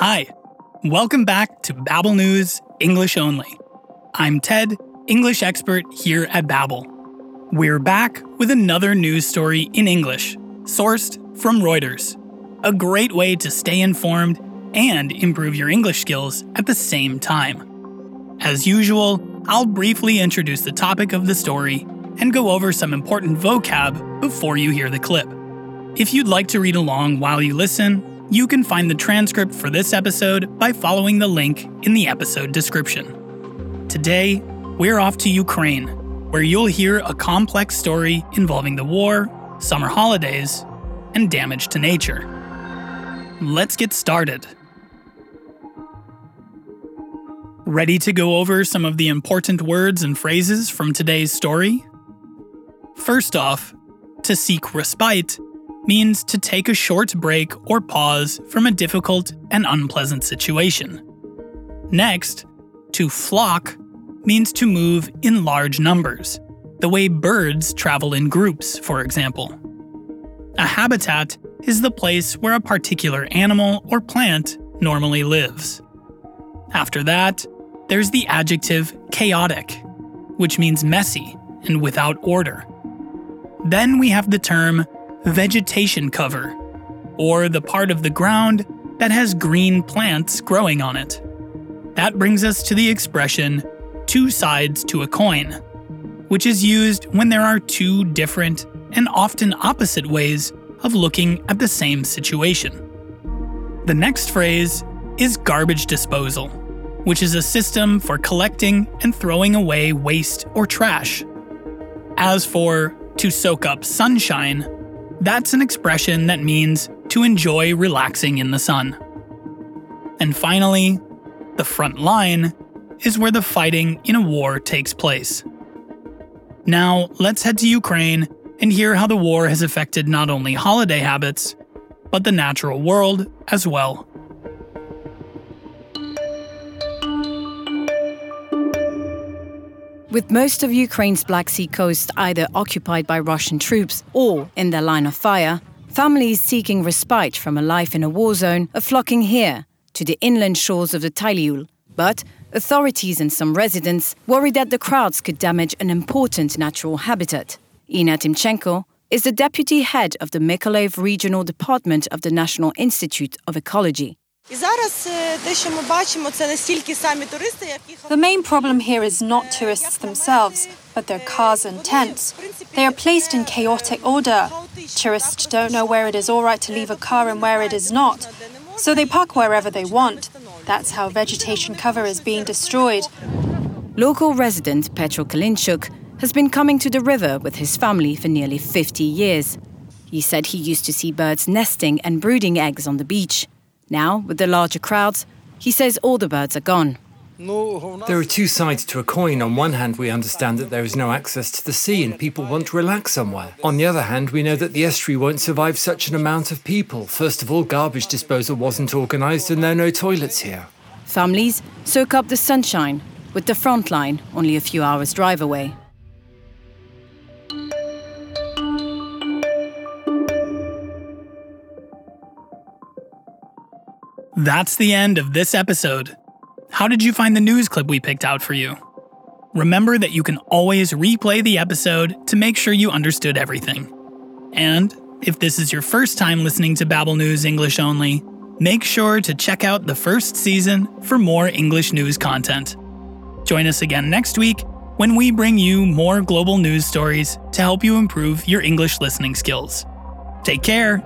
Hi, welcome back to Babbel News English Only. I'm Ted, English expert here at Babbel. We're back with another news story in English, sourced from Reuters. A great way to stay informed and improve your English skills at the same time. As usual, I'll briefly introduce the topic of the story and go over some important vocab before you hear the clip. If you'd like to read along while you listen, you can find the transcript for this episode by following the link in the episode description. Today, we're off to Ukraine, where you'll hear a complex story involving the war, summer holidays, and damage to nature. Let's get started. Ready to go over some of the important words and phrases from today's story? First off, to seek respite means to take a short break or pause from a difficult and unpleasant situation. Next, to flock means to move in large numbers, the way birds travel in groups, for example. A habitat is the place where a particular animal or plant normally lives. After that, there's the adjective chaotic, which means messy and without order. Then we have the term vegetation cover, or the part of the ground that has green plants growing on it. That brings us to the expression two sides to a coin, which is used when there are two different and often opposite ways of looking at the same situation. The next phrase is garbage disposal, which is a system for collecting and throwing away waste or trash. As for to soak up sunshine, that's an expression that means to enjoy relaxing in the sun. And finally, the front line is where the fighting in a war takes place. Now, let's head to Ukraine and hear how the war has affected not only holiday habits, but the natural world as well. With most of Ukraine's Black Sea coast either occupied by Russian troops or in their line of fire, families seeking respite from a life in a war zone are flocking here, to the inland shores of the Tylihul. But authorities and some residents worry that the crowds could damage an important natural habitat. Ina Timchenko is the deputy head of the Mykolaiv Regional Department of the National Institute of Ecology. The main problem here is not tourists themselves, but their cars and tents. They are placed in chaotic order. Tourists don't know where it is all right to leave a car and where it is not. So they park wherever they want. That's how vegetation cover is being destroyed. Local resident Petro Kalinchuk has been coming to the river with his family for nearly 50 years. He said he used to see birds nesting and brooding eggs on the beach. Now, with the larger crowds, he says all the birds are gone. There are two sides to a coin. On one hand, we understand that there is no access to the sea and people want to relax somewhere. On the other hand, we know that the estuary won't survive such an amount of people. First of all, garbage disposal wasn't organised and there are no toilets here. Families soak up the sunshine, with the front line only a few hours' drive away. That's the end of this episode. How did you find the news clip we picked out for you? Remember that you can always replay the episode to make sure you understood everything. And if this is your first time listening to Babbel News English only, make sure to check out the first season for more English news content. Join us again next week when we bring you more global news stories to help you improve your English listening skills. Take care